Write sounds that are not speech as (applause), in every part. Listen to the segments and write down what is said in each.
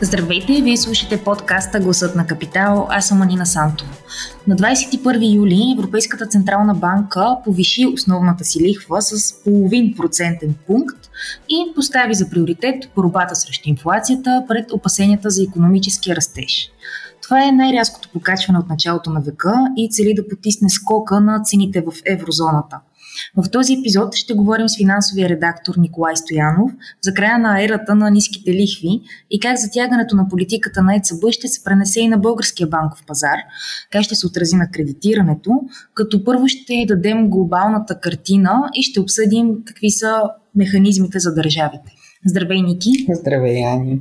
Здравейте, вие слушате подкаста Гласът на Капитал, аз съм Анина Сантова. На 21 юли Европейската Централна банка повиши основната си лихва с половин процентен пункт и постави за приоритет борбата срещу инфлацията пред опасенията за економически растеж. Това е най-рязкото покачване от началото на века и цели да потисне скока на цените в еврозоната – в този епизод ще говорим с финансовия редактор Николай Стоянов за края на ерата на ниските лихви и как затягането на политиката на ЕЦБ ще се пренесе и на българския банков пазар, как ще се отрази на кредитирането, като първо ще дадем глобалната картина и ще обсъдим какви са механизмите за държавите. Здравей, Ники! Здравей, Ани!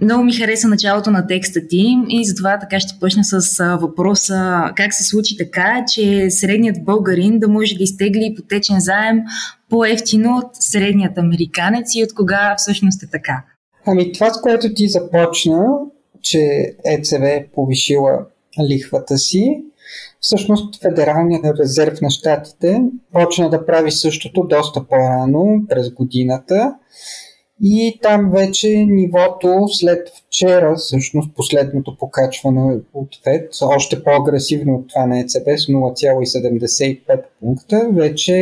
Много ми хареса началото на текста ти и затова така ще почна с въпроса как се случи така, че средният българин да може да изтегли ипотечен заем по-ефтино от средният американец и от кога всъщност е така? Ами това, с което ти започна, че ЕЦВ е повишила лихвата си, Всъщност Федералният резерв на щатите почна да прави същото доста по-рано през годината и там вече нивото след вчера, всъщност последното покачване от ФЕД, още по-агресивно от това на ЕЦБ с 0,75 пункта, вече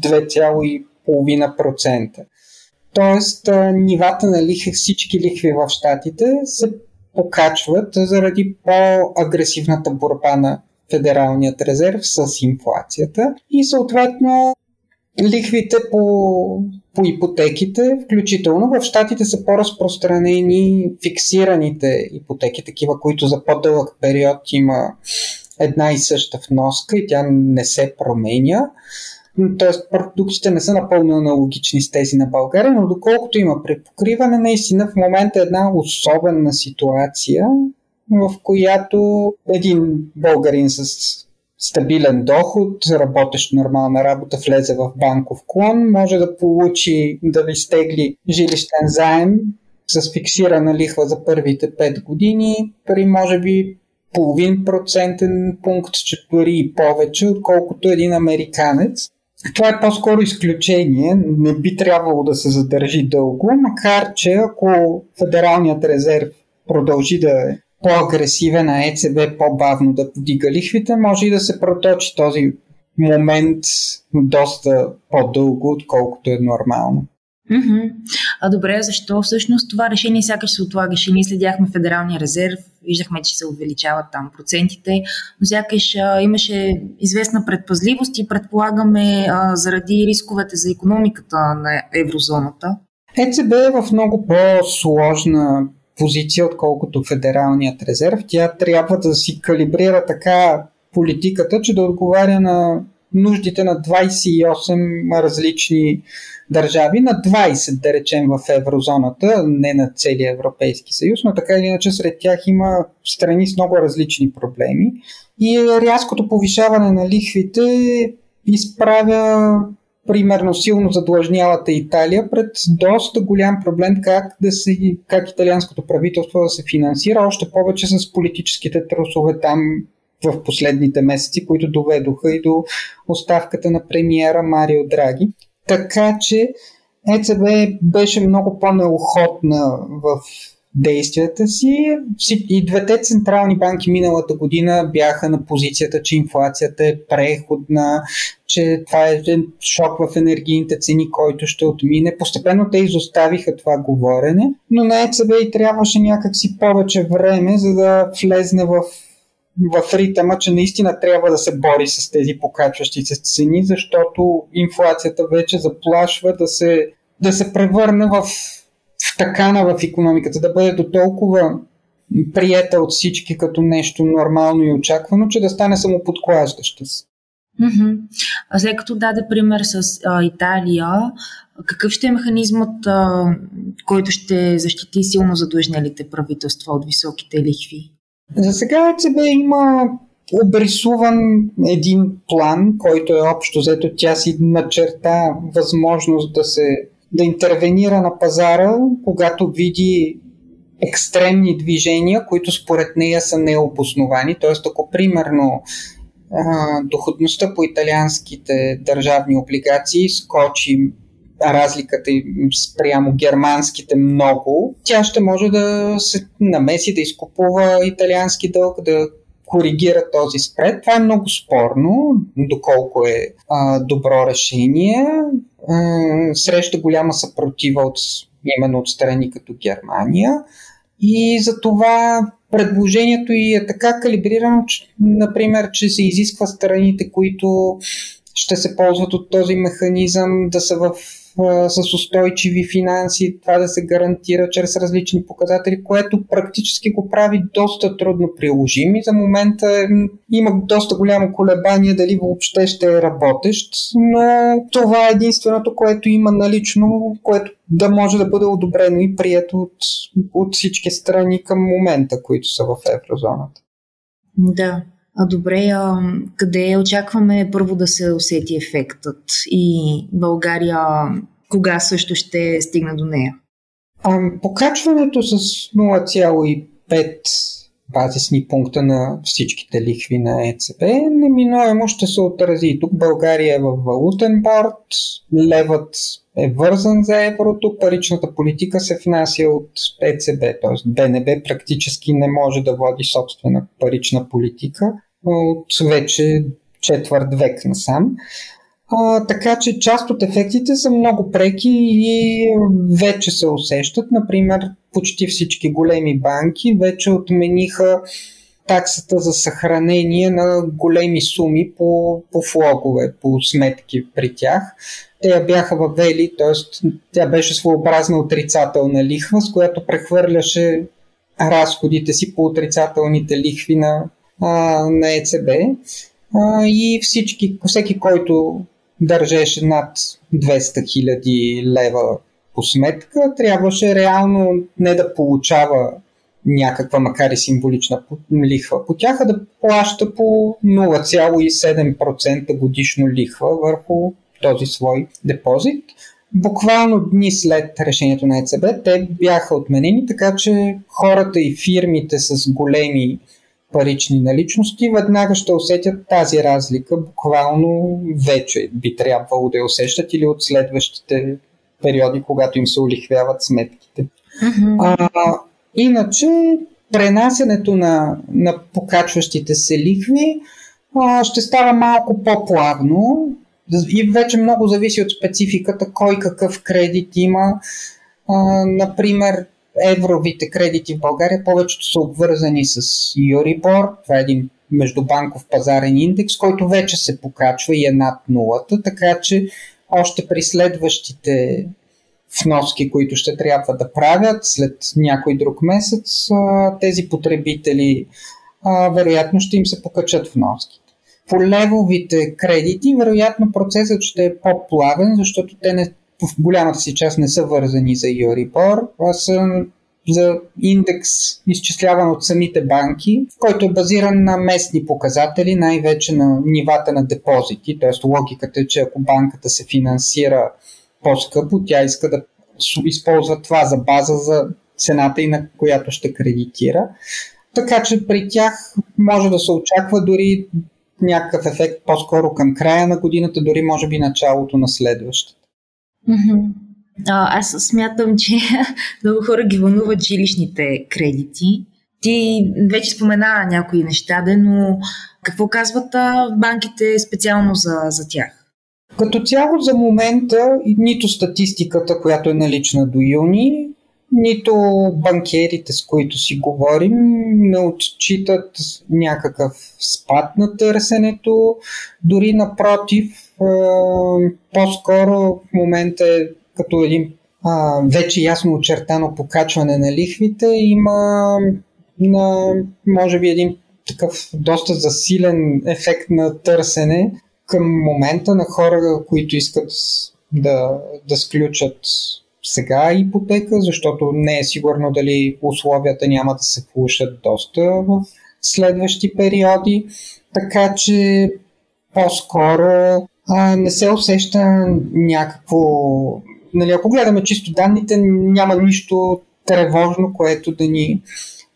2,5%. Тоест, нивата на лихви, всички лихви в щатите се покачват заради по-агресивната борба на Федералният резерв с инфлацията и съответно лихвите по, по ипотеките, включително в щатите са по-разпространени фиксираните ипотеки, такива, които за по-дълъг период има една и съща вноска и тя не се променя. Тоест, продуктите не са напълно аналогични с тези на България, но доколкото има препокриване, наистина в момента е една особена ситуация, в която един българин с стабилен доход, работещ нормална работа, влезе в банков клон, може да получи, да ви стегли жилищен заем с фиксирана лихва за първите 5 години при може би половин процентен пункт, че дори и повече, отколкото един американец. Това е по-скоро изключение, не би трябвало да се задържи дълго, макар че ако Федералният резерв продължи да е по-агресивен, а ЕЦБ по-бавно да подига лихвите, може и да се проточи този момент доста по-дълго, отколкото е нормално. Mm-hmm. А добре, защо всъщност това решение сякаш се отлагаше? Ние следяхме Федералния резерв, виждахме, че се увеличават там процентите, но сякаш а, имаше известна предпазливост и предполагаме а, заради рисковете за економиката на еврозоната. ЕЦБ е в много по-сложна позиция, отколкото Федералният резерв. Тя трябва да си калибрира така политиката, че да отговаря на нуждите на 28 различни държави, на 20, да речем, в еврозоната, не на целия Европейски съюз, но така или иначе сред тях има страни с много различни проблеми. И рязкото повишаване на лихвите изправя примерно силно задлъжнялата Италия пред доста голям проблем как, да се, как италианското правителство да се финансира, още повече с политическите трусове там в последните месеци, които доведоха и до оставката на премиера Марио Драги. Така че ЕЦБ беше много по-неохотна в действията си. И двете централни банки миналата година бяха на позицията, че инфлацията е преходна, че това е шок в енергийните цени, който ще отмине. Постепенно те изоставиха това говорене, но на ЕЦБ и трябваше някакси повече време, за да влезне в в ритъма, че наистина трябва да се бори с тези покачващи се цени, защото инфлацията вече заплашва да се, да се превърне в втакана в економиката, да бъде до толкова приета от всички като нещо нормално и очаквано, че да стане самоподклаждаща се. Mm-hmm. А след като даде пример с а, Италия, какъв ще е механизмът, а, който ще защити силно задлъжнелите правителства от високите лихви? За сега ЕЦБ има обрисуван един план, който е общо взето тя си начерта възможност да се да интервенира на пазара, когато види екстремни движения, които според нея са необосновани. Тоест, ако примерно доходността по италианските държавни облигации скочи разликата им спрямо германските много, тя ще може да се намеси, да изкупува италиански дълг, да коригира този спред. Това е много спорно, доколко е а, добро решение. А, среща голяма съпротива от, именно от страни като Германия. И за това предложението и е така калибрирано, че, например, че се изисква страните, които ще се ползват от този механизъм да са в с устойчиви финанси, това да се гарантира чрез различни показатели, което практически го прави доста трудно приложим и за момента има доста голямо колебание дали въобще ще е работещ, но това е единственото, което има налично, което да може да бъде одобрено и прието от, от всички страни към момента, които са в еврозоната. Да, а добре, а, къде очакваме първо да се усети ефектът и България кога също ще стигна до нея? А, покачването с 0,5 базисни пункта на всичките лихви на ЕЦБ неминуемо ще се отрази. Тук България е в валутен борт, левът е вързан за еврото, паричната политика се внася от ЕЦБ, т.е. БНБ практически не може да води собствена парична политика от вече четвърт век насам. А, така че част от ефектите са много преки и вече се усещат. Например, почти всички големи банки вече отмениха таксата за съхранение на големи суми по, по флогове, по сметки при тях. Те я бяха въвели, т.е. тя беше своеобразна отрицателна лихва, с която прехвърляше разходите си по отрицателните лихви на, а, на ЕЦБ. А, и всички, всеки, който държеше над 200 хиляди лева по сметка, трябваше реално не да получава някаква, макар и символична лихва по тях, а да плаща по 0,7% годишно лихва върху този свой депозит. Буквално дни след решението на ЕЦБ те бяха отменени, така че хората и фирмите с големи парични наличности, веднага ще усетят тази разлика, буквално вече би трябвало да я усещат или от следващите периоди, когато им се улихвяват сметките. Mm-hmm. А, иначе, пренасенето на, на покачващите се лихви а, ще става малко по-плавно и вече много зависи от спецификата, кой какъв кредит има. А, например, евровите кредити в България повечето са обвързани с Юрибор. Това е един междубанков пазарен индекс, който вече се покачва и е над нулата, така че още при следващите вноски, които ще трябва да правят след някой друг месец, тези потребители вероятно ще им се покачат вноските. По левовите кредити, вероятно процесът ще е по-плавен, защото те не в голямата си част не са вързани за Euribor, а са за индекс, изчисляван от самите банки, който е базиран на местни показатели, най-вече на нивата на депозити. Т.е. логиката е, че ако банката се финансира по-скъпо, тя иска да използва това за база за цената и на която ще кредитира. Така че при тях може да се очаква дори някакъв ефект по-скоро към края на годината, дори може би началото на следващата. Аз смятам, че (laughs) много хора ги вълнуват жилищните кредити. Ти вече спомена някои неща, но какво казват банките специално за, за тях? Като цяло за момента нито статистиката, която е налична до юни, нито банкерите, с които си говорим, не отчитат някакъв спад на търсенето. Дори напротив, по-скоро в момента е като един а, вече ясно очертано покачване на лихвите, има на, може би, един такъв доста засилен ефект на търсене към момента на хора, които искат да, да сключат сега ипотека, защото не е сигурно дали условията няма да се влушат доста в следващи периоди. Така че по-скоро а, не се усеща някакво нали, ако гледаме чисто данните, няма нищо тревожно, което да ни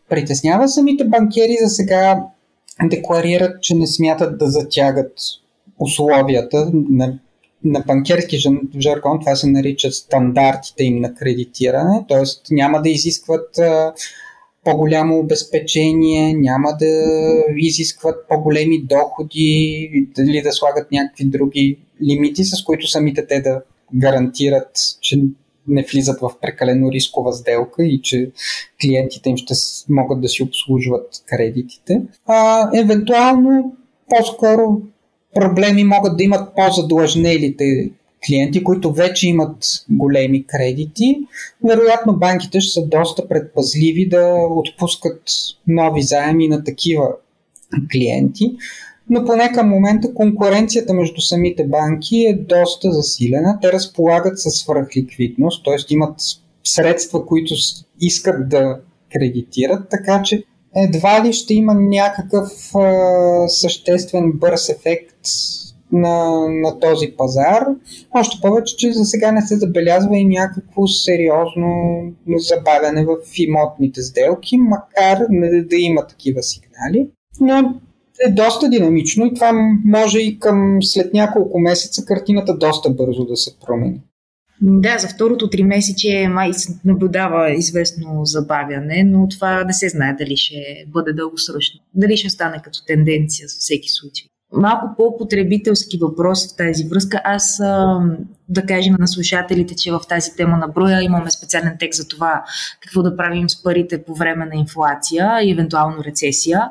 притеснява. Самите банкери за сега декларират, че не смятат да затягат условията на, на банкерски жаргон, това се нарича стандартите им на кредитиране, т.е. няма да изискват а, по-голямо обезпечение, няма да изискват по-големи доходи или да слагат някакви други лимити, с които самите те да гарантират, че не влизат в прекалено рискова сделка и че клиентите им ще могат да си обслужват кредитите. А, евентуално, по-скоро проблеми могат да имат по-задлъжнелите клиенти, които вече имат големи кредити. Вероятно банките ще са доста предпазливи да отпускат нови заеми на такива клиенти но поне към момента конкуренцията между самите банки е доста засилена. Те разполагат със свръхликвидност, т.е. имат средства, които искат да кредитират, така че едва ли ще има някакъв а, съществен бърз ефект на, на този пазар. Още повече, че за сега не се забелязва и някакво сериозно забавяне в имотните сделки, макар не да има такива сигнали. Но е доста динамично и това може и към след няколко месеца картината доста бързо да се промени. Да, за второто три месече май наблюдава известно забавяне, но това не се знае дали ще бъде дългосрочно. Дали ще стане като тенденция за всеки случай. Малко по-потребителски въпрос в тази връзка. Аз да кажем на слушателите, че в тази тема на броя имаме специален текст за това какво да правим с парите по време на инфлация и евентуално рецесия.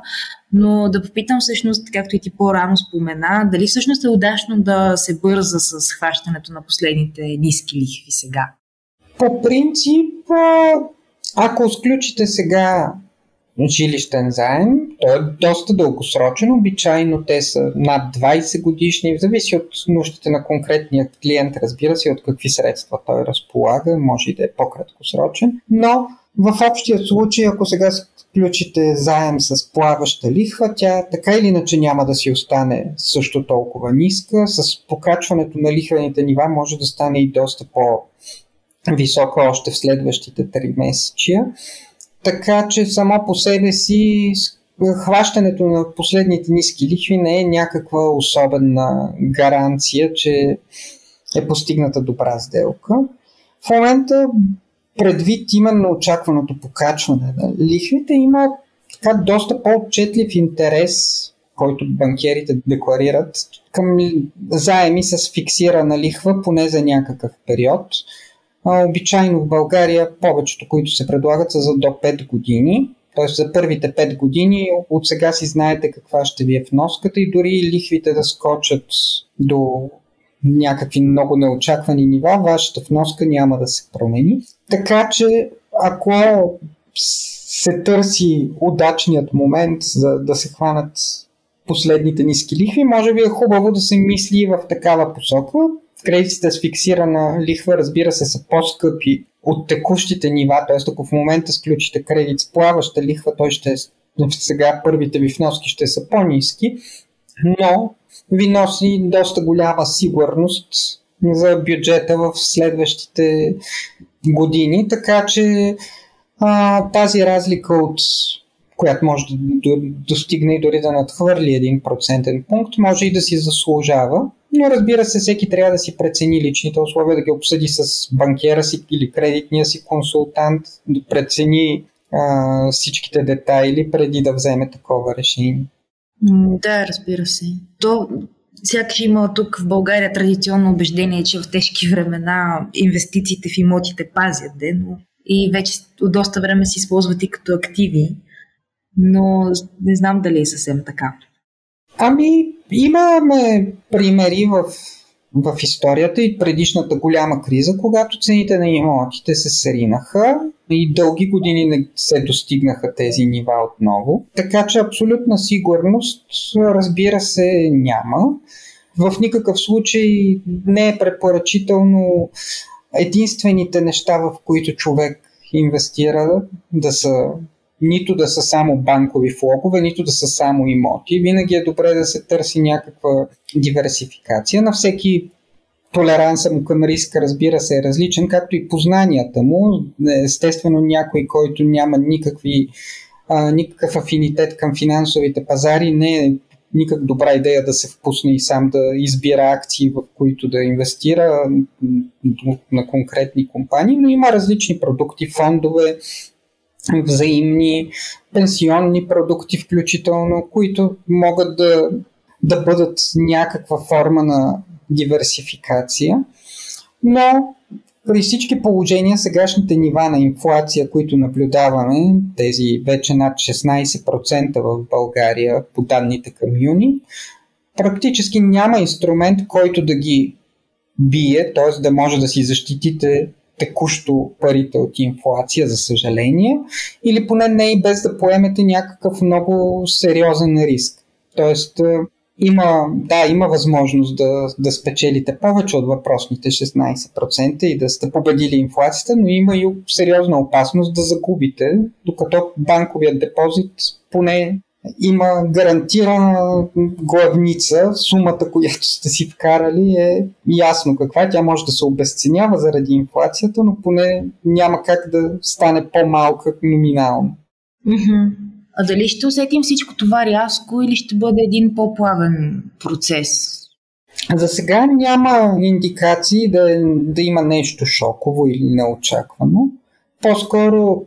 Но да попитам всъщност, както и ти по-рано спомена, дали всъщност е удачно да се бърза с хващането на последните ниски лихви сега? По принцип, ако сключите сега жилищен заем. Той е доста дългосрочен, обичайно те са над 20 годишни, зависи от нуждите на конкретния клиент, разбира се, от какви средства той разполага, може и да е по-краткосрочен, но в общия случай, ако сега включите заем с плаваща лихва, тя така или иначе няма да си остане също толкова ниска. С покачването на лихвените нива може да стане и доста по-висока още в следващите 3 месечия. Така че само по себе си хващането на последните ниски лихви не е някаква особена гаранция, че е постигната добра сделка. В момента, предвид именно очакваното покачване на лихвите, има така доста по-отчетлив интерес, който банкерите декларират към заеми с фиксирана лихва, поне за някакъв период. Обичайно в България повечето, които се предлагат са за до 5 години. Т.е. за първите 5 години от сега си знаете каква ще ви е вноската и дори лихвите да скочат до някакви много неочаквани нива, вашата вноска няма да се промени. Така че ако се търси удачният момент за да се хванат последните ниски лихви, може би е хубаво да се мисли в такава посока кредитите с фиксирана лихва, разбира се, са по-скъпи от текущите нива, т.е. ако в момента сключите кредит с плаваща лихва, той ще сега първите ви вноски ще са по-низки, но ви носи доста голяма сигурност за бюджета в следващите години, така че а, тази разлика от която може да достигне и дори да надхвърли 1% пункт, може и да си заслужава. Но разбира се, всеки трябва да си прецени личните условия, да ги обсъди с банкера си или кредитния си консултант, да прецени а, всичките детайли преди да вземе такова решение. Да, разбира се. То сякаш има тук в България традиционно убеждение, че в тежки времена инвестициите в имотите пазят, де, но и вече от доста време се използват и като активи, но не знам дали е съвсем така. Ами, имаме примери в, в историята и предишната голяма криза, когато цените на имотите се сринаха и дълги години не се достигнаха тези нива отново. Така че абсолютна сигурност, разбира се, няма. В никакъв случай не е препоръчително единствените неща, в които човек инвестира, да са нито да са само банкови флопове, нито да са само имоти. Винаги е добре да се търси някаква диверсификация. На всеки толеранса му към риска, разбира се, е различен, както и познанията му. Естествено, някой, който няма никакви, а, никакъв афинитет към финансовите пазари, не е никак добра идея да се впусне и сам да избира акции, в които да инвестира на конкретни компании, но има различни продукти, фондове, взаимни, пенсионни продукти включително, които могат да, да бъдат някаква форма на диверсификация. Но при всички положения сегашните нива на инфлация, които наблюдаваме, тези вече над 16% в България по данните към юни, практически няма инструмент, който да ги бие, т.е. да може да си защитите текущо парите от инфлация, за съжаление, или поне не и без да поемете някакъв много сериозен риск. Тоест, има, да, има възможност да, да спечелите повече от въпросните 16% и да сте победили инфлацията, но има и сериозна опасност да загубите, докато банковият депозит поне има гарантирана главница, сумата, която сте си вкарали е ясно каква. Тя може да се обесценява заради инфлацията, но поне няма как да стане по-малка номинално. Mm-hmm. А дали ще усетим всичко това рязко или ще бъде един по-плавен процес? За сега няма индикации да, да има нещо шоково или неочаквано. По-скоро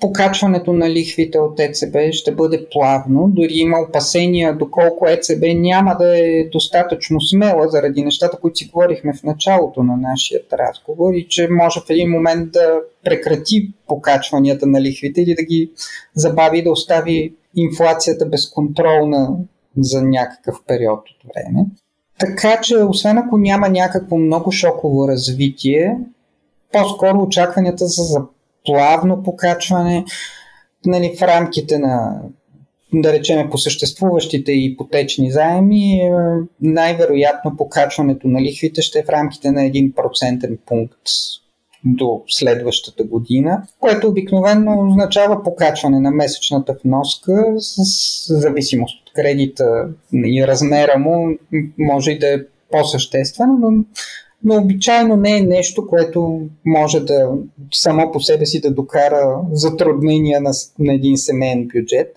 покачването на лихвите от ЕЦБ ще бъде плавно. Дори има опасения доколко ЕЦБ няма да е достатъчно смела заради нещата, които си говорихме в началото на нашия разговор и че може в един момент да прекрати покачванията на лихвите или да ги забави да остави инфлацията безконтролна за някакъв период от време. Така че, освен ако няма някакво много шоково развитие, по-скоро очакванията са за плавно покачване нали, в рамките на да речеме по съществуващите ипотечни заеми, е, най-вероятно покачването на лихвите ще е в рамките на 1% пункт до следващата година, което обикновено означава покачване на месечната вноска с зависимост от кредита и размера му, може и да е по-съществено, но но обичайно не е нещо, което може да само по себе си да докара затруднения на, на един семейен бюджет.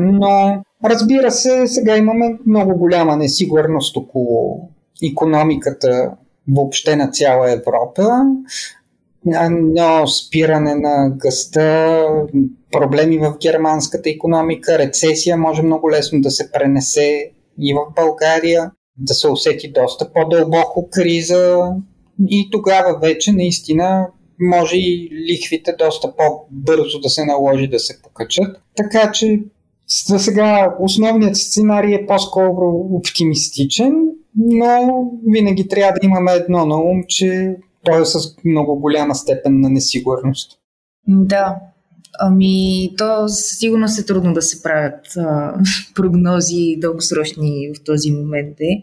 Но разбира се, сега имаме много голяма несигурност около економиката въобще на цяла Европа. Но спиране на гъста, проблеми в германската економика, рецесия може много лесно да се пренесе и в България да се усети доста по-дълбоко криза и тогава вече наистина може и лихвите доста по-бързо да се наложи да се покачат. Така че за сега основният сценарий е по-скоро оптимистичен, но винаги трябва да имаме едно на ум, че той е с много голяма степен на несигурност. Да, Ами, то сигурно е трудно да се правят а, (laughs) прогнози дългосрочни в този момент. Е.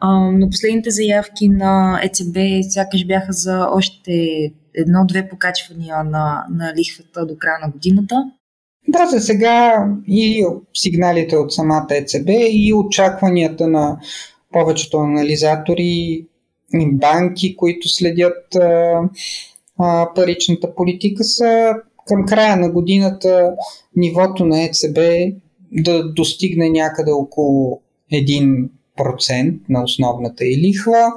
А, но последните заявки на ЕЦБ сякаш бяха за още едно-две покачвания на, на лихвата до края на годината. Да, за сега и сигналите от самата ЕЦБ и очакванията на повечето анализатори и банки, които следят а, а, паричната политика са към края на годината нивото на ЕЦБ да достигне някъде около 1% на основната и лихва.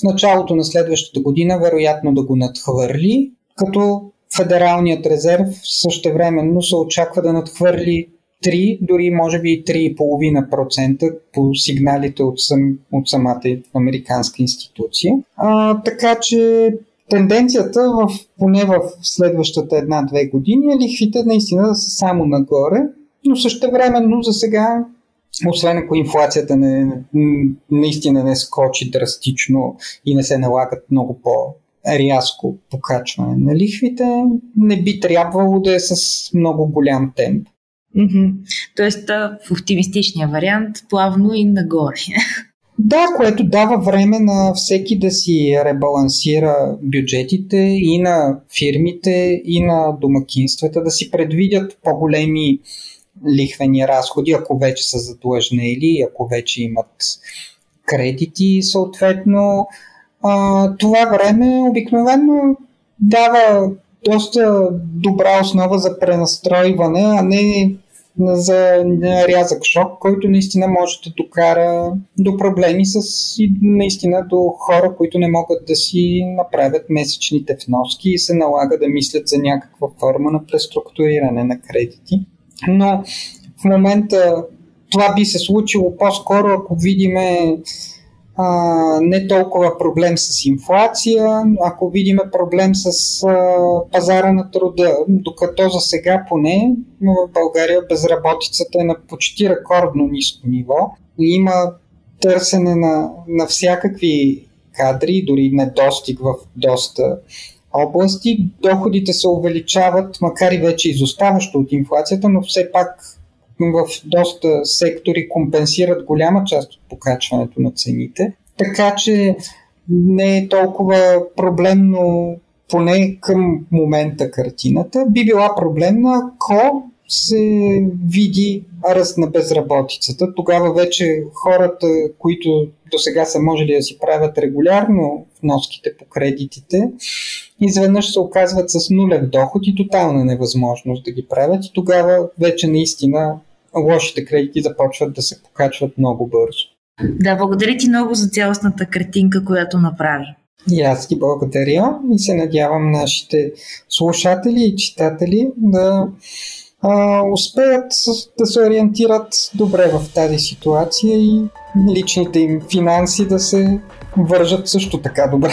В началото на следващата година вероятно да го надхвърли, като Федералният резерв същевременно се очаква да надхвърли 3, дори може би 3,5% по сигналите от, сам, от самата американска институция. А, така че тенденцията в, поне в следващата една-две години е лихвите наистина да са само нагоре, но също времено за сега, освен ако инфлацията не, наистина не скочи драстично и не се налагат много по рязко покачване на лихвите, не би трябвало да е с много голям темп. Mm-hmm. Тоест, в оптимистичния вариант, плавно и нагоре. (laughs) Да, което дава време на всеки да си ребалансира бюджетите и на фирмите, и на домакинствата, да си предвидят по-големи лихвени разходи, ако вече са задлъжнели, ако вече имат кредити, съответно. А, това време обикновено дава доста добра основа за пренастройване, а не за рязък шок, който наистина може да докара до проблеми с и наистина до хора, които не могат да си направят месечните вноски и се налага да мислят за някаква форма на преструктуриране на кредити. Но в момента това би се случило по-скоро, ако видиме а, не толкова проблем с инфлация, ако видим проблем с а, пазара на труда, докато за сега поне в България безработицата е на почти рекордно ниско ниво. Има търсене на, на всякакви кадри, дори недостиг в доста области. Доходите се увеличават, макар и вече изоставащо от инфлацията, но все пак в доста сектори компенсират голяма част от покачването на цените. Така че не е толкова проблемно, поне към момента картината. Би била проблемна, ако се види ръст на безработицата. Тогава вече хората, които до сега са можели да си правят регулярно вноските по кредитите, изведнъж се оказват с нулев доход и тотална невъзможност да ги правят и тогава вече наистина лошите кредити започват да се покачват много бързо. Да, благодаря ти много за цялостната картинка, която направи. И аз ти благодаря и се надявам нашите слушатели и читатели да а, успеят да се ориентират добре в тази ситуация и личните им финанси да се вържат също така добре.